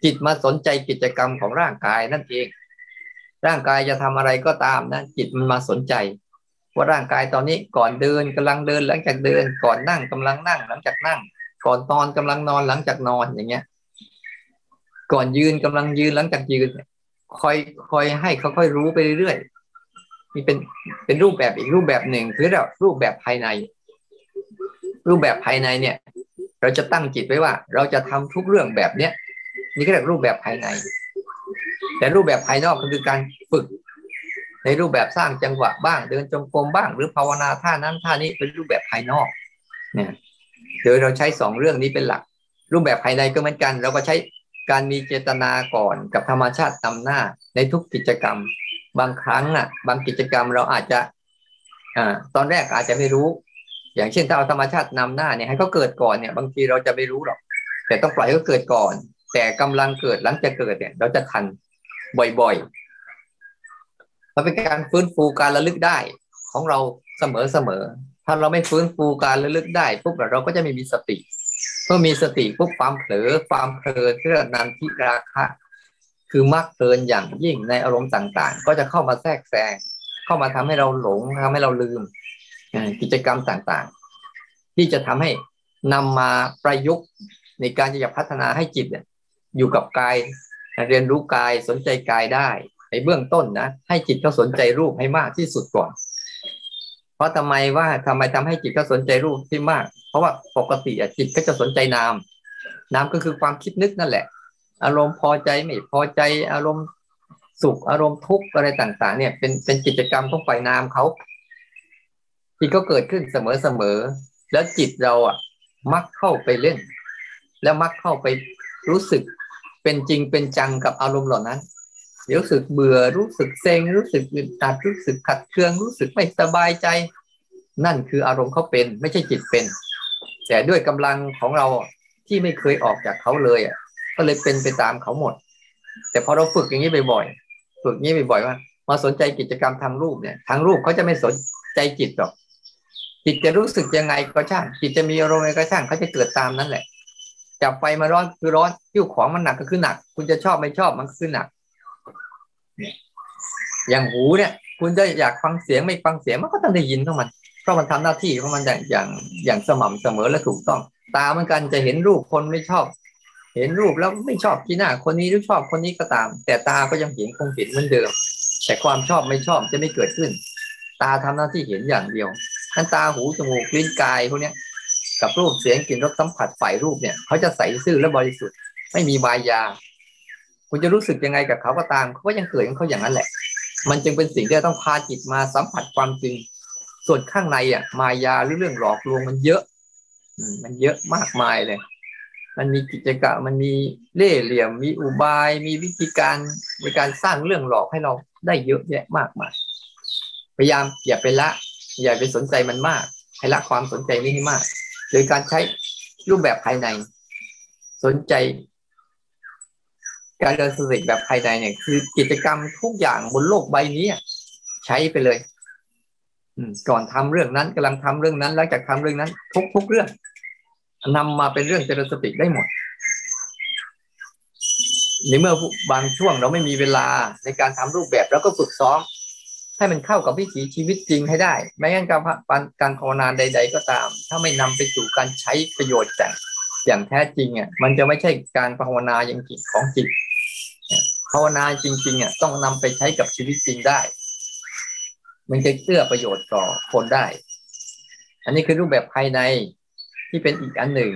จิตมาสนใจกิจกรรมของร่างกายนั่นเอง ร่างกายจะทำอะไรก็ตามนะจิตมันมาสนใจ ว่าร่างกายตอนนี้ก่อนเดินกำลังเดินหลังจากเดิน ก่อนนั่งกำลังนั่งหลังจากนั่ง ก่อนนอนกำลังนอนหลังจากนอนอย่างเงี้ย ก่อนยืนกำลังยืนหลังจากยืนคอยคอยให้เขาค่อยรู้ไปเรื่อย มีเป็นเป็นรูปแบบอีกรูปแบบหนึ่งคือเรารูปแบบภายใน รูปแบบภายในเนี่ย เราจะตั้งจิตไว้ว่า เราจะทำทุกเรื่องแบบเนี้ยนี่ก็เรียกรูปแบบภายใน แต่รูปแบบภายนอกก็คือการฝึก ในรูปแบบสร้างจังหวะบ้าง เดินจงกรมบ้าง หรือภาวนาท่านั้นท่านี้เป็นรูปแบบภายนอกเนี่ยโดยเราใช้สองเรื่องนี้เป็นหลัก รูปแบบภายในก็เหมือนกัน เราก็ใช้การมีเจตนาก่อนกับธรรมชาตินำหน้าในทุกกิจกรรม บางครั้งอะ บางกิจกรรมเราอาจจะอ่าตอนแรกอาจจะไม่รู้ อย่างเช่นถ้าเอาธรรมชาตินำหน้าเนี่ยให้เขาเกิดก่อนเนี่ย บางทีเราจะไม่รู้หรอก แต่ต้องปล่อยเขาเกิดก่อน แต่กำลังเกิดหลังจะเกิดเนี่ย เราจะทันบ่อยๆมันเป็นการฟื้นฟูการระลึกได้ของเราเสมอๆถ้าเราไม่ฟื้นฟูการระลึกได้ปุ๊บเราก็จะไม่มีสติเมื่อมีสติปุ๊บความเผลอความเพลินเรื่องนันทิราคะ คือมักเพลินอย่างยิ่งในอารมณ์ต่างๆ ก็จะเข้ามาแทรกแซงเข้ามาทำให้เราหลงทำให้เราลืมกิจกรรมต่างๆ ที่จะทำให้นำมาประยุกต์ในการจะพัฒนาให้จิตอยู่กับกายเรียนรู้กายสนใจกายได้ ในเบื้องต้นนะให้จิตเขาสนใจรูปให้มากที่สุดก่อน เพราะทำไมว่าทำไมทำให้จิตเขาสนใจรูปที่มาก เพราะว่าปกติจิตก็จะสนใจนามนามก็คือความคิดนึกนั่นแหละ อารมณ์พอใจไม่พอใจอารมณ์สุขอารมณ์ทุกข์อะไรต่าง ๆ เนี่ย เป็นเป็นกิจกรรมของฝ่ายนามเขาที่ก็เกิดขึ้นเสมอๆแล้วจิตเราอะ มักเข้าไปเล่น แล้วมักเข้าไปรู้สึกเป็นจริงเป็นจังกับอารมณ์เหล่านั้นรู้สึกเบื่อรู้สึกเซ็งรู้สึกอึดอัดรู้สึกขัดเคืองรู้สึกไม่สบายใจ นั่นคืออารมณ์เขาเป็น ไม่ใช่จิตเป็น แต่ด้วยกำลังของเราที่ไม่เคยออกจากเขาเลยอะ ก็เลยเป็นไปตามเขาหมด แต่พอเราฝึกอย่างนี้บ่อยๆฝึกนี้บ่อยๆว่ามาสนใจกิจกรรมทางรูปเนี่ยทางรูปเขาจะไม่สนใจจิตหรอก จิตจะรู้สึกยังไงก็ช่าง จิตจะมีอารมณ์อะไรก็ช่างเขาจะเกิดตามนั้นแหละจับไฟมาร้อนคือร้อนยิ้วของมันหนักก็คือหนัก คุณจะชอบไม่ชอบมันก็คือหนักอย่างหูเนี่ย คุณจะอยากฟังเสียงไม่ฟังเสียงมันก็ต้องได้ยินของมัน เพราะมันทำหน้าที่ของมันอย่างอย่างอย่างสม่ำเสมอและถูกต้อง ตาเหมือนกันจะเห็นรูปคนไม่ชอบ เห็นรูปแล้วไม่ชอบที่หน้า คนนี้หรือชอบคนนี้ก็ตาม แต่ตาก็ยังเห็นคงเห็นเหมือนเดิม แต่ความชอบไม่ชอบจะไม่เกิดขึ้น ตาทำหน้าที่เห็นอย่างเดียวทั้นตาหูจมูกลิ้นกายพวกนี้กับรูปเสียงกลิ่นรสสัมผัสฝ่ายรูปเนี่ยเขาจะใสซื่อและบริสุทธิ์ไม่มีบายา คุณจะรู้สึกยังไงกับเขาก็ตามเขาก็ยังเกิดของเขาอย่างนั้นแหละ มันจึงเป็นสิ่งที่ต้องพาจิตมาสัมผัสความจริง ส่วนข้างในอะ มายาหรือเรื่องหลอกลวงมันเยอะมันเยอะมากมายเลย มันมีกิจกรรมมันมีเล่ห์เหลี่ยม มีอุบาย มีวิธีการในการสร้างเรื่องหลอกให้เราได้เยอะแยะมากมาย พยายามอย่าไปละ อย่าไปสนใจมันมาก ให้ละความสนใจนี้ให้มาก โดยการใช้รูปแบบภายใน สนใจ การเดินสติแบบภายในเนี่ย คือกิจกรรมทุกอย่างบนโลกใบนี้ใช้ไปเลยก่อนทำเรื่องนั้นกำลังทำเรื่องนั้นหลังจากทำเรื่องนั้น ทุกทุกเรื่อง นำมาเป็นเรื่องเจริญสติได้หมดในเมื่อบางช่วงเราไม่มีเวลาในการทำรูปแบบแล้วก็ฝึกซ้อม ให้มันเข้ากับวิถีชีวิตจริงให้ได้ ไม่งั้นการการภาวนาใด ๆ ก็ตาม ถ้าไม่นำไปสู่การใช้ประโยชน์แต่อย่างแท้จริงอะมันจะไม่ใช่การภาวนาอย่างจิตของจิตภาวนาจริงๆอะต้องนำไปใช้กับชีวิตจริงได้ มันจะเอื้อประโยชน์ต่อคนได้ อันนี้คือรูปแบบภายใน ที่เป็นอีกอันหนึ่ง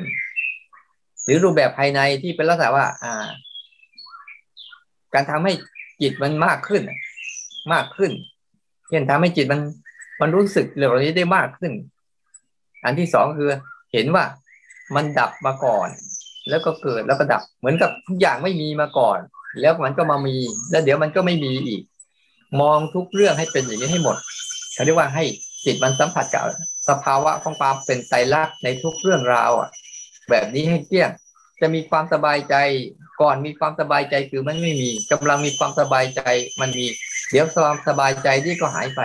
หรือรูปแบบภายในที่เป็นลักษณะว่า อ่า การทำให้จิตมันมากขึ้น มากขึ้น เช่นทำให้จิตมันมันรู้สึกเรื่องนี้ได้มากขึ้น อันที่สองคือเห็นว่ามันดับมาก่อน แล้วก็เกิดแล้วก็ดับ เหมือนกับทุกอย่างไม่มีมาก่อน แล้วมันก็มามี แล้วเดี๋ยวมันก็ไม่มีอีก มองทุกเรื่องให้เป็นอย่างนี้ให้หมดเขาเรียกว่าให้จิตมันสัมผัสกับ สภาวะของความเป็นไตรลักษณ์ในทุกเรื่องราวอะ แบบนี้ให้เที่ยง จะมีความสบายใจก่อนมีความสบายใจคือมันไม่มีกำลังมีความสบายใจมันมี เดี๋ยวความสบายใจที่ก็หายไป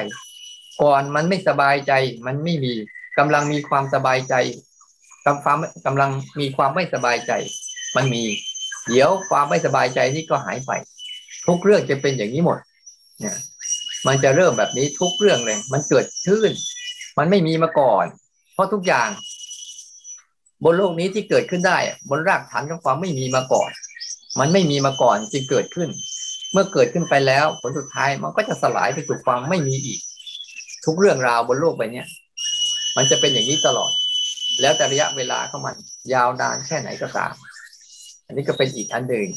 ก่อนมันไม่สบายใจมันไม่มีกำลังมีความสบายใจกำความกำลังมีความไม่สบายใจ มันมี เดี๋ยวความไม่สบายใจนี่ก็หายไป ทุกเรื่องจะเป็นอย่างนี้หมดเนี่ยมันจะเริ่มแบบนี้ทุกเรื่องเลย มันเกิดขึ้น มันไม่มีมาก่อน เพราะทุกอย่าง บนโลกนี้ที่เกิดขึ้นได้ บนรากฐานของความไม่มีมาก่อน มันไม่มีมาก่อนจึงเกิดขึ้น เมื่อเกิดขึ้นไปแล้ว ผลสุดท้ายมันก็จะสลายไปสู่ความไม่มีอีก ทุกเรื่องราวบนโลกใบนี้มันจะเป็นอย่างนี้ตลอด แล้วแต่ระยะเวลาของมัน ยาวนานแค่ไหนก็ตาม อันนี้ก็เป็นอีกอันหนึ่ง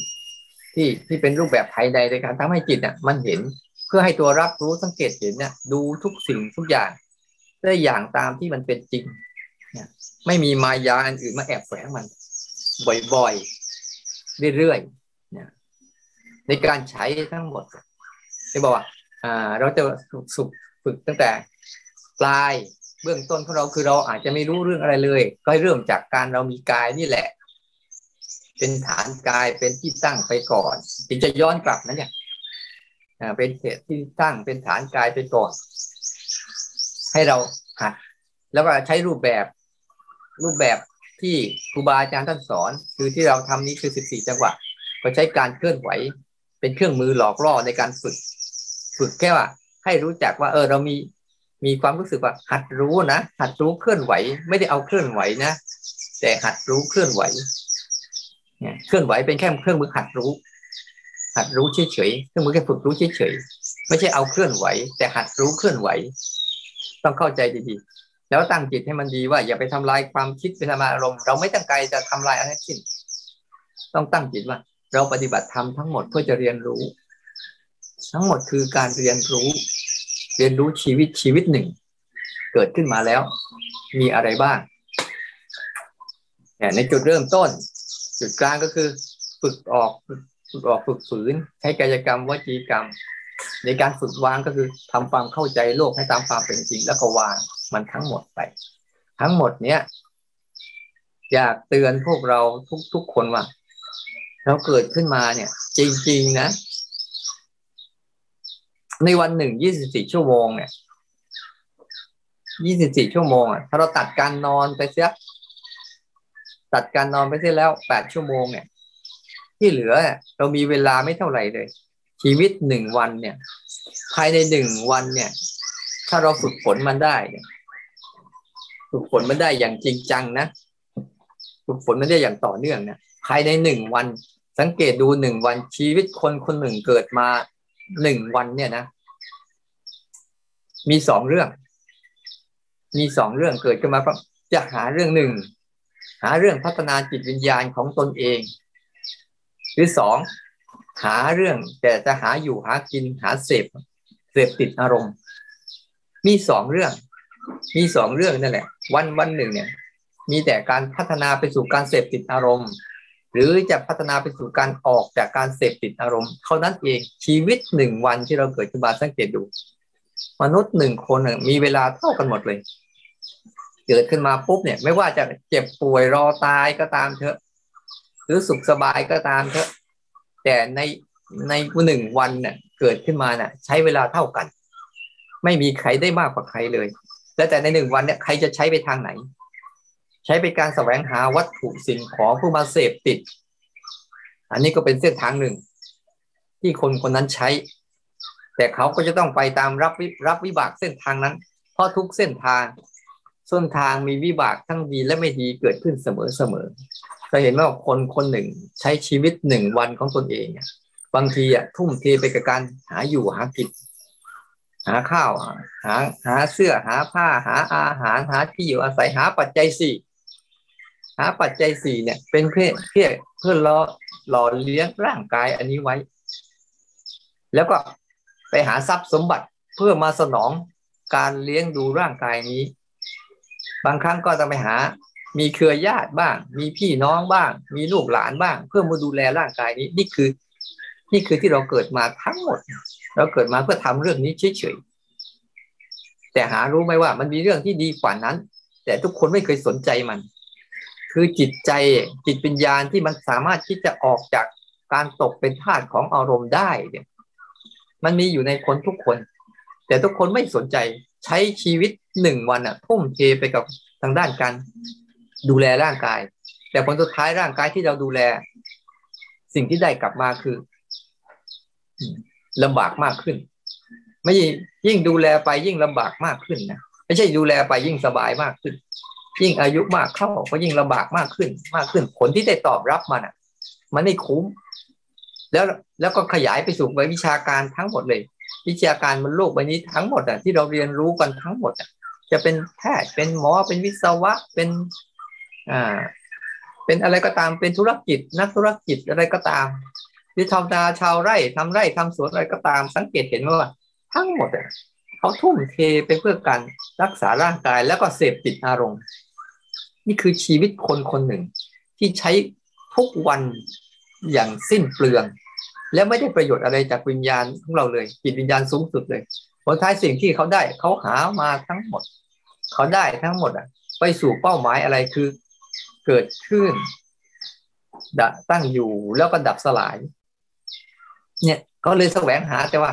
ที่ที่เป็นรูปแบบภายในในการทำให้จิตเนี่ยมันเห็นเพื่อให้ตัวรับรู้สังเกตเห็นเนี่ยดูทุกสิ่งทุกอย่าง ได้อย่างตามที่มันเป็นจริงไม่มีมายาอันอื่นมาแอบแฝงมัน บ่อยๆ เรื่อยๆในการใช้ทั้งหมดที่บอกว่าเราจะฝึกฝึกตั้งแต่ปลายเบื้องต้นของเราคือเราอาจจะไม่รู้เรื่องอะไรเลย ก็ให้เริ่มจากการเรามีกายนี่แหละ เป็นฐานกายเป็นที่ตั้งไปก่อนถึงจะย้อนกลับนะเนี่ยเป็นเหตุที่ตั้งเป็นฐานกายไปก่อน ให้เราหัดแล้วก็ใช้รูปแบบรูปแบบที่ครูบาอาจารย์ท่านสอน คือที่เราทำนี้คือสิบสี่จังหวะก็ใช้การเคลื่อนไหว เป็นเครื่องมือหลอกล่อในการฝึก ฝึกแค่ว่า ให้รู้จักว่า เออเรามีมีความรู้สึกว่า หัดรู้นะหัดรู้เคลื่อนไหว ไม่ได้เอาเคลื่อนไหวนะแต่หัดรู้เคลื่อนไหวเนี่ยเคลื่อนไหวเป็นแค่เครื่องมือหัดรู้ หัดรู้เฉยๆเครื่องมือแค่ฝึกรู้เฉยๆไม่ใช่เอาเคลื่อนไหว แต่หัดรู้เคลื่อนไหว ต้องเข้าใจดีๆแล้วตั้งจิตให้มันดีว่า อย่าไปทำลายความคิดไปทำลายอารมณ์ เราไม่ตั้งใจจะทำลายอะไรสิ้นต้องตั้งจิตว่า เราปฏิบัติธรรมทั้งหมดเพื่อจะเรียนรู้ ทั้งหมดคือการเรียนรู้ เรียนรู้ชีวิตชีวิตหนึ่ง เกิดขึ้นมาแล้ว มีอะไรบ้างในจุดเริ่มต้น จุดกลางก็คือ ฝึกออกฝึกออกฝึกฝืนใช้กายกรรมวจีกรรม ในการฝึกวางก็คือทำความเข้าใจโลกให้ตามความเป็นจริง แล้วก็วางมันทั้งหมดไป ทั้งหมดเนี้ยอยากเตือนพวกเราทุกๆคนว่าเราเกิดขึ้นมาเนี่ย จริง ๆ นะ ในวันหนึ่งยี่สิบสี่ชั่วโมงเนี่ยยี่สิบสี่ชั่วโมงอะถ้าเราตัดการนอนไปเสียตัดการนอนไปเสียแล้วแปดชั่วโมงเนี่ย ที่เหลือเรามีเวลาไม่เท่าไหร่เลย ชีวิตหนึ่งวันเนี่ย ภายในหนึ่งวันเนี่ย ถ้าเราฝึกฝนมันได้เนี่ยฝึกฝนมันได้อย่างจริงจังนะฝึกฝนมันได้อย่างต่อเนื่องเนี่ยภายในหนึ่งวัน สังเกตดูหนึ่งวันชีวิตคนคนหนึ่งเกิดมาหนึ่งวันเนี่ยนะ มีสองเรื่อง มีสองเรื่องเกิดขึ้นมาจะหาเรื่องหนึ่งหาเรื่องพัฒนาจิตวิญญาณของตนเอง หรือสอง หาเรื่องแต่จะหาอยู่หากินหาเสพเสพติดอารมณ์ มีสองเรื่อง มีสองเรื่องนั่นแหละ วันวันหนึ่งเนี่ย มีแต่การพัฒนาไปสู่การเสพติดอารมณ์ หรือจะพัฒนาไปสู่การออกจากการเสพติดอารมณ์เท่านั้นเองชีวิตหนึ่งวันที่เราเกิดขึ้นมาสังเกตดู มนุษย์หนึ่งคนมีเวลาเท่ากันหมดเลย เกิดขึ้นมาปุ๊บเนี่ย ไม่ว่าจะเจ็บป่วยรอตายก็ตามเถอะ หรือสุขสบายก็ตามเถอะ แต่ในในหนึ่งวันเนี่ยเกิดขึ้นมาเนี่ยใช้เวลาเท่ากัน ไม่มีใครได้มากกว่าใครเลย แล้วแต่ในหนึ่งวันเนี่ยใครจะใช้ไปทางไหน ใช้ไปการแสวงหาวัตถุสิ่งของเพื่อมาเสพติด อันนี้ก็เป็นเส้นทางหนึ่ง ที่คนคนนั้นใช้ แต่เขาก็จะต้องไปตามรับรับวิบากเส้นทางนั้น เพราะทุกเส้นทางส้นทางมีวิบากทั้งดีและไม่ดีเกิดขึ้นเสมอเสมอ เราเห็นว่าคนคนหนึ่งใช้ชีวิตหนึ่งวันของตนเองบางทีอะทุ่มเทไปกับการหาอยู่หากินหาข้าว หา หาเสื้อหาผ้าหาอาหารหาที่อยู่อาศัยหาปัจจัยสี่หาปัจจัยสี่เนี่ย เป็นเพื่อเพื่อเพื่อรอหล่อเลี้ยงร่างกายอันนี้ไว้ แล้วก็ไปหาทรัพย์สมบัติเพื่อมาสนองการเลี้ยงดูร่างกายนี้ บางครั้งก็ต้องไปหา มีเครือญาติบ้าง มีพี่น้องบ้าง มีลูกหลานบ้าง เพื่อมาดูแลร่างกายนี้ นี่คือ นี่คือที่เราเกิดมาทั้งหมด เราเกิดมาเพื่อทำเรื่องนี้เฉยๆแต่หารู้ไหมว่า มันมีเรื่องที่ดีกว่านั้น แต่ทุกคนไม่เคยสนใจมัน คือจิตใจจิตปัญญาที่มันสามารถที่จะออกจากการตกเป็นทาสของอารมณ์ได้เนี่ยมันมีอยู่ในคนทุกคน แต่ทุกคนไม่สนใจใช้ชีวิตหนึ่งวันอะทุ่มเทไปกับทางด้านการ ดูแลร่างกาย แต่ผลสุดท้ายร่างกายที่เราดูแล สิ่งที่ได้กลับมาคือลำบากมากขึ้น ไม่ยิ่งดูแลไปยิ่งลำบากมากขึ้นนะไม่ใช่ดูแลไปยิ่งสบายมากขึ้น ยิ่งอายุมากเข้าก็ยิ่งลำบากมากขึ้น มากขึ้น ผลที่ได้ตอบรับมันอะ มันไม่คุ้ม แล้วแล้วก็ขยายไปสู่วิชาการทั้งหมดเลย วิชาการบนโลกใบนี้ทั้งหมดอะที่เราเรียนรู้กันทั้งหมดอะจะเป็นแพทย์เป็นหมอเป็นวิศวะเป็น อ่า เป็นอะไรก็ตามเป็นธุรกิจ นักธุรกิจอะไรก็ตามที่ทำนาชาวไร่ทำไร่ทำสวนอะไรก็ตาม สังเกตเห็นว่า ทั้งหมดอะเขาทุ่มเทไปเพื่อการรักษาร่างกายแล้วก็เสพติดอารมณ์ นี่คือชีวิตคนคนหนึ่ง ที่ใช้ทุกวันอย่างสิ้นเปลือง แล้วไม่ได้ประโยชน์อะไรจากวิญญาณของเราเลยจิตวิญญาณสูงสุดเลยผลท้ายสิ่งที่เขาได้เขาหามาทั้งหมด เขาได้ทั้งหมดอะ ไปสู่เป้าหมายอะไรคือ เกิดขึ้นดตั้งอยู่แล้วก็ดับสลาย เนี่ยก็เลยแสวงหาแต่ว่า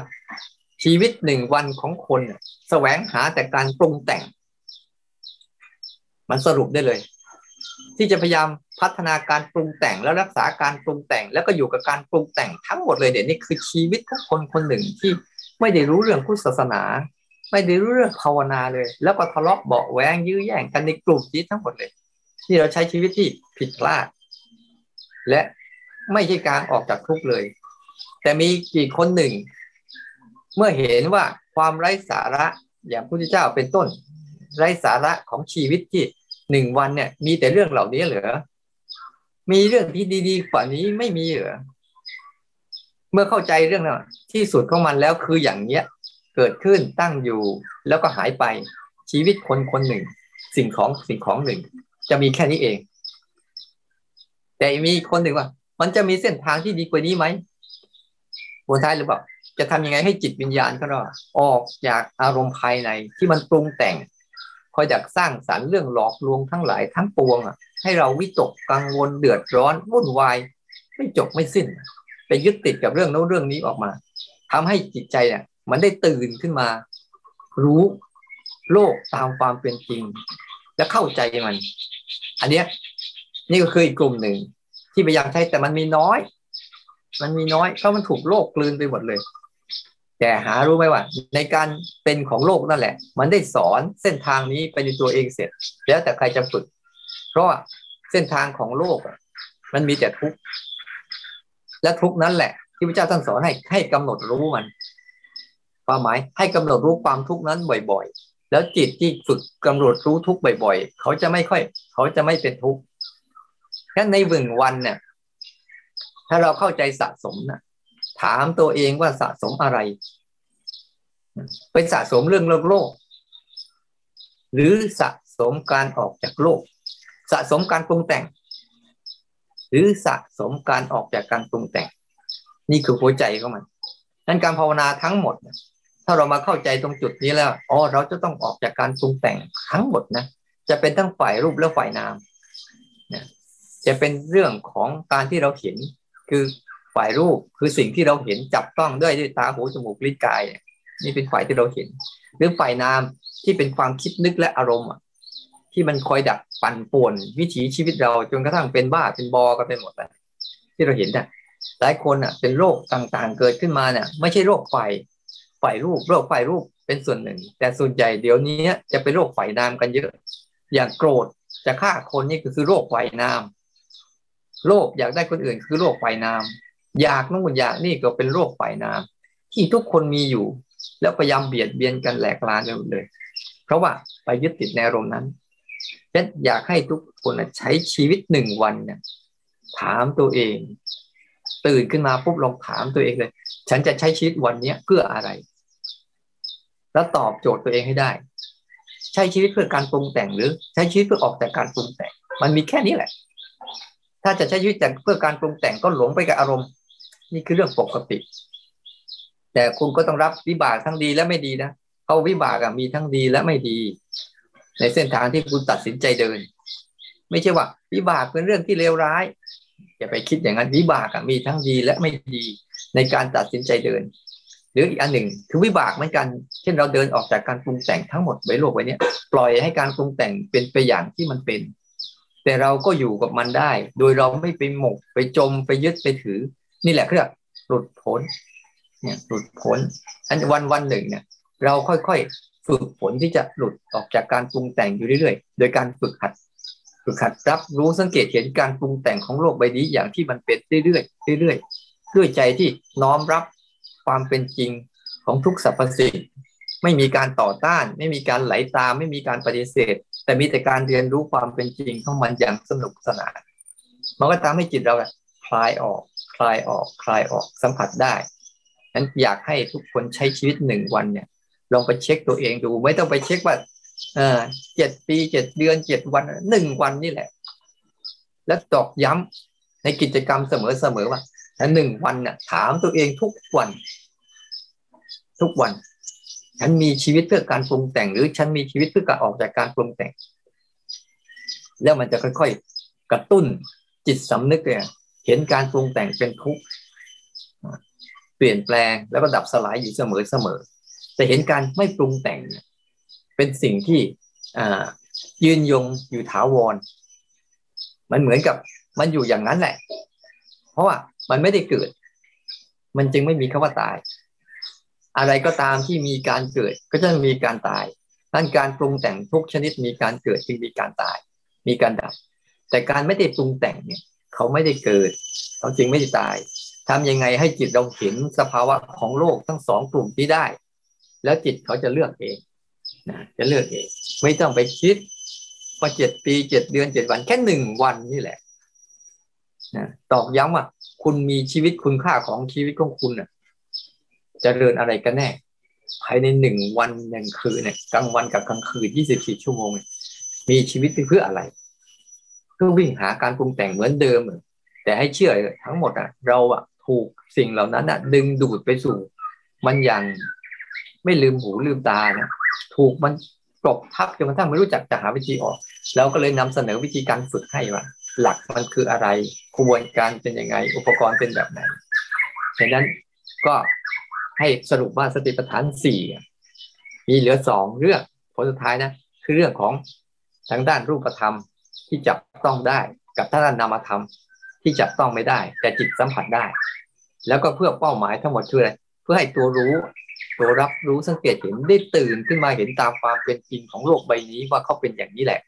ชีวิตหนึ่งวันของคนแสวงหาแต่การปรุงแต่ง มันสรุปได้เลย ที่จะพยายามพัฒนาการปรุงแต่งแล้วรักษาการปรุงแต่ง แล้วก็อยู่กับการปรุงแต่งทั้งหมดเลยเดี๋ยวนี้คือชีวิตของคนคนหนึ่งที่ไม่ได้รู้เรื่องพุทธศาสนา ไม่ได้รู้เรื่องภาวนาเลย แล้วก็ทะเลาะเบาแหวงยื้อแย่งกันในกลุ่มนี้ทั้งหมดเลย ที่เราใช้ชีวิตที่ผิดพลาด และไม่ใช่การออกจากทุกข์เลย แต่มีกี่คนหนึ่ง เมื่อเห็นว่าความไร้สาระอย่างพระพุทธเจ้าเป็นต้น ไร้สาระของชีวิตที่หนึ่งวันเนี่ย มีแต่เรื่องเหล่านี้เหรอมีเรื่องที่ดีๆกว่านี้ไม่มีเหรอเมื่อเข้าใจเรื่องนั้นที่สุดของมันแล้วคืออย่างเนี้ยเกิดขึ้นตั้งอยู่แล้วก็หายไปชีวิตคนคนหนึ่ง สิ่งของสิ่งของหนึ่ง จะมีแค่นี้เอง แต่มีคนหนึ่งว่า มันจะมีเส้นทางที่ดีกว่านี้ไหมบนท้ายหรือเปล่าจะทำยังไงให้จิตวิญญาณของเราออกจากอารมณ์ภายในที่มันปรุงแต่งคอยอยากสร้างสารรค์เรื่องหลอกลวงทั้งหลายทั้งปวงอะ ให้เราวิตกกังวลเดือดร้อนวุ่นวาย ไม่จบไม่สิ้น ไปยึดติดกับเรื่องโน้นเรื่องนี้ออกมาทำให้จิตใจเนี่ย มันได้ตื่นขึ้นมา รู้โลกตามความเป็นจริง และเข้าใจมัน อันเนี้ยนี่ก็คืออีกกลุ่มหนึ่งที่พยายามใช้แต่มันมีน้อย มันมีน้อยเพราะมันถูกโลกกลืนไปหมดเลย แต่หารู้ไหมว่า ในการเป็นของโลกนั่นแหละ มันได้สอนเส้นทางนี้ไปในตัวเองเสร็จ แล้วแต่ใครจะฝึก เพราะเส้นทางของโลกมันมีแต่ทุกข์และทุกนั้นแหละ ที่พระเจ้าท่านสอนให้ให้กำหนดรู้มันความหมายให้กำหนดรู้ความทุกข์นั้นบ่อยๆ แล้วจิตที่ฝึกกำหนดรู้ทุกข์บ่อยๆ เขาจะไม่ค่อย เขาจะไม่เป็นทุกข์แค่ในหนึ่งวันเนี่ยถ้าเราเข้าใจสะสมนะถามตัวเองว่าสะสมอะไรเป็นสะสมเรื่องโลกโลก หรือสะสมการออกจากโลก สะสมการปรุงแต่ง หรือสะสมการออกจากการปรุงแต่ง นี่คือหัวใจของมันนั้นการภาวนาทั้งหมด ถ้าเรามาเข้าใจตรงจุดนี้แล้วอ๋อเราจะต้องออกจากการปรุงแต่งทั้งหมดนะจะเป็นทั้งฝ่ายรูปและฝ่ายนามนะจะเป็นเรื่องของการที่เราเห็น คือฝ่ายรูปคือสิ่งที่เราเห็นจับต้องด้วยด้วยตาหูจมูกลิ้นกายนี่เป็นฝ่ายที่เราเห็น หรือฝ่ายนามที่เป็นความคิดนึกและอารมณ์ที่มันคอยดักปั่นป่วนวิถีชีวิตเราจนกระทั่งเป็นบ้าเป็นบอกันไปหมดเลยที่เราเห็นนี่ยหลายคนอะเป็นโรคต่างๆเกิดขึ้นมาเนี่ยไม่ใช่โรคไฟ ไฟรูปโรคไฟรูปเป็นส่วนหนึ่ง แต่ส่วนใหญ่เดี๋ยวนี้จะเป็นโรคไฟนามกันเยอะ อย่างโกรธจะฆ่าคนนี่คือโรคไฟนามโรคอยากได้คนอื่นคือโรคไฟนาม อยากนู่นอยากนี่ก็เป็นโรคไฟนาม ที่ทุกคนมีอยู่ แล้วพยายามเบียดเบียนกันแหลกลานกันเลย เพราะว่าไปยึดติดในอารมณ์นั้นฉันอยากให้ทุกคนใช้ชีวิตหนึ่งวันเนี่ยถามตัวเอง ตื่นขึ้นมาปุ๊บลองถามตัวเองเลย ฉันจะใช้ชีวิตวันนี้เพื่ออะไร แล้วตอบโจทย์ตัวเองให้ได้ ใช้ชีวิตเพื่อการปรุงแต่งหรือใช้ชีวิตเพื่อออกจากการปรุงแต่ง มันมีแค่นี้แหละ ถ้าจะใช้ชีวิตแต่เพื่อการปรุงแต่งก็หลงไปกับอารมณ์ นี่คือเรื่องปกติ แต่คุณก็ต้องรับวิบากทั้งดีและไม่ดีนะเขาวิบากมีทั้งดีและไม่ดี ในเส้นทางที่คุณตัดสินใจเดิน ไม่ใช่ว่าวิบากเป็นเรื่องที่เลวร้าย อย่าไปคิดอย่างนั้นวิบากมีทั้งดีและไม่ดีในการตัดสินใจเดิน หรืออีกอันหนึ่งคือวิบากเหมือนกัน เช่นเราเดินออกจากการปรุงแต่งทั้งหมดไว้โลกไว้นี้ปล่อยให้การปรุงแต่งเป็นไปอย่างที่มันเป็น แต่เราก็อยู่กับมันได้ โดยเราไม่ไปหมกไปจมไปยึดไปถือ นี่แหละคือหลุดพ้นเนี่ยหลุดพ้นอันวันวันหนึ่งเนี่ย เราค่อยๆฝึกฝนที่จะหลุดออกจากการปรุงแต่งอยู่เรื่อยๆ โดยการฝึกหัด ฝึกหัดรับรู้สังเกตเห็นการปรุงแต่งของโลกใบนี้อย่างที่มันเป็นเรื่อยๆเรื่อยๆด้วยใจที่น้อมรับความเป็นจริงของทุกสรรพสิ่ง ไม่มีการต่อต้าน ไม่มีการไหลตาม ไม่มีการปฏิเสธ แต่มีแต่การเรียนรู้ความเป็นจริงของมันอย่างสนุกสนานมันก็ทำให้จิตเราคลายออกคลายออกคลายออกสัมผัสได้ฉะนั้นอยากให้ทุกคนใช้ชีวิตหนึ่งวันเนี่ยลองไปเช็คตัวเองดู ไม่ต้องไปเช็คว่า เออเจ็ดปีเจ็ดเดือนเจ็ดวันหนึ่งวันนี่แหละ แล้วตอกย้ำในกิจกรรมเสมอๆว่าถ้าหนึ่งวันเนี่ยถามตัวเองทุกวัน ทุกวัน ฉันมีชีวิตเพื่อการปรุงแต่ง หรือฉันมีชีวิตเพื่อการออกจากการปรุงแต่ง แล้วมันจะค่อยๆกระตุ้นจิตสำนึกเลยเห็นการปรุงแต่งเป็นทุกข์เปลี่ยนแปลงแล้วก็ดับสลายอยู่เสมอๆจะเห็นการไม่ปรุงแต่งเป็นสิ่งที่ยืนยงอยู่ถาวร มันเหมือนกับมันอยู่อย่างนั้นแหละ เพราะว่ามันไม่ได้เกิด มันจึงไม่มีคำว่าตาย อะไรก็ตามที่มีการเกิดก็จะมีการตายนั่นการปรุงแต่งทุกชนิดมีการเกิดจึงมีการตาย มีการดับ แต่การไม่ได้ปรุงแต่งเนี่ย เขาไม่ได้เกิด เขาจึงไม่ได้ตายทำยังไงให้จิตเราเห็นสภาวะของโลกทั้งสองกลุ่มที่ได้ แล้วจิตเขาจะเลือกเอง นะจะเลือกเอง ไม่ต้องไปคิดว่าเจ็ดปีเจ็ดเดือนเจ็ดวันแค่หนึ่งวันนี่แหละนะตอกย้ำว่าคุณมีชีวิตคุณค่าของชีวิตของคุณน่ะจะเริญอะไรกันแน่ ภายในหนึ่งวันหนึ่งคืนเนี่ยกลางวันกับกลางคืนยี่สิบสี่ชั่วโมง มีชีวิตเพื่ออะไรเพื่อวิ่งหาการปรุงแต่งเหมือนเดิม แต่ให้เชื่อทั้งหมดอะ เราอะถูกสิ่งเหล่านั้นอะ ดึงดูดไปสู่ มันอย่าง ไม่ลืมหูลืมตาเนะถูกมันกลบทับจนกระทั่งไม่รู้จักจะหาวิธีออก แล้วก็เลยนำเสนอวิธีการฝึกให้ว่า หลักมันคืออะไรกระบวนการเป็นยังไง อุปกรณ์เป็นแบบไหนฉะนั้นก็ให้สรุปว่าสติปัฏฐานสี่มีเหลือสองเรื่องผลสุดท้ายนะคือเรื่องของทางด้านรูปธรรมที่จับต้องได้ กับทางด้านนามธรรมที่จับต้องไม่ได้ แต่จิตสัมผัสได้ แล้วก็เพื่อเป้าหมายทั้งหมดคืออะไรเพื่อให้ตัวรู้ ตัวรับรู้สังเกตเห็นได้ตื่นขึ้นมาเห็นตามความเป็นจริงของโลกใบนี้ว่าเขาเป็นอย่างนี้แหละ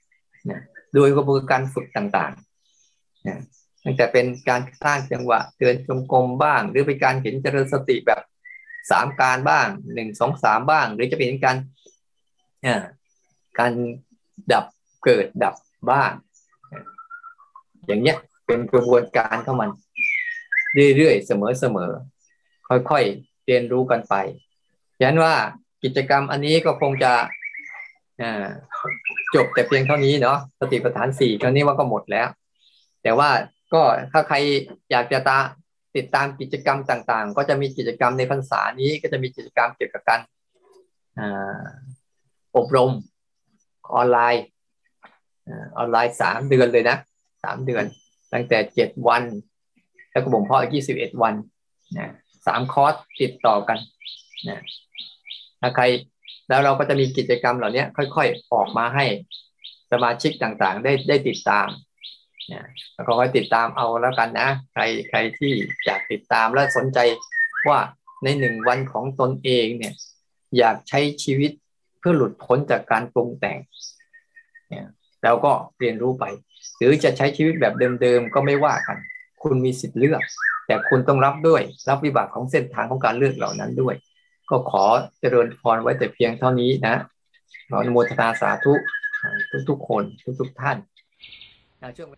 นะโดยกระบวนการฝึกต่างๆนะตั้งแต่เป็นการสร้างจังหวะเตือนจงกรมบ้าง หรือเป็นการเห็นเจริญสติแบบสามการบ้างหนึ่งสองสามบ้าง หรือจะเป็นการการดับเกิดดับบ้าง อย่างเนี้ยเป็นกระบวนการเของมัน เรื่อยๆเสมอๆค่อยๆเรียนรู้กันไป ฉันว่ากิจกรรมอันนี้ก็คงจะจบแต่เพียงเท่านี้เนาะสติปัฏฐานสี่เท่านี้ว่าก็หมดแล้ว แต่ว่าก็ถ้าใครอยากจะตาติดตามกิจกรรมต่างๆ ก็จะมีกิจกรรมในพรรษานี้ก็จะมีกิจกรรมเกี่ยวกับการอบรมออนไลน์ออนไลน์สามเดือนเลยนะสามเดือน ตั้งแต่เจ็ดวัน แล้วก็บ่มเพาะยี่สิบเอ็ดวันนะสามคอร์สติดต่อกันนะ ถ้าใครแล้วเราก็จะมีกิจกรรมเหล่านี้ค่อยๆ ออกมาให้สมาชิกต่างๆ ได้ได้ติดตามนะแล้วก็ค่อยติดตามเอาแล้วกันนะ ใครใครที่อยากติดตามและสนใจว่าในหนึ่งวันของตนเองเนี่ย อยากใช้ชีวิตเพื่อหลุดพ้นจากการปรุงแต่งเนี่ยเราก็เรียนรู้ไป หรือจะใช้ชีวิตแบบเดิมๆก็ไม่ว่ากัน คุณมีสิทธิ์เลือก แต่คุณต้องรับด้วยรับวิบากของเส้นทางของการเลือกเหล่านั้นด้วย ก็ขอเจริญพรไว้แต่เพียงเท่านี้นะขออนุโมทนาสาธุทุกๆคนทุกๆท่านช่วง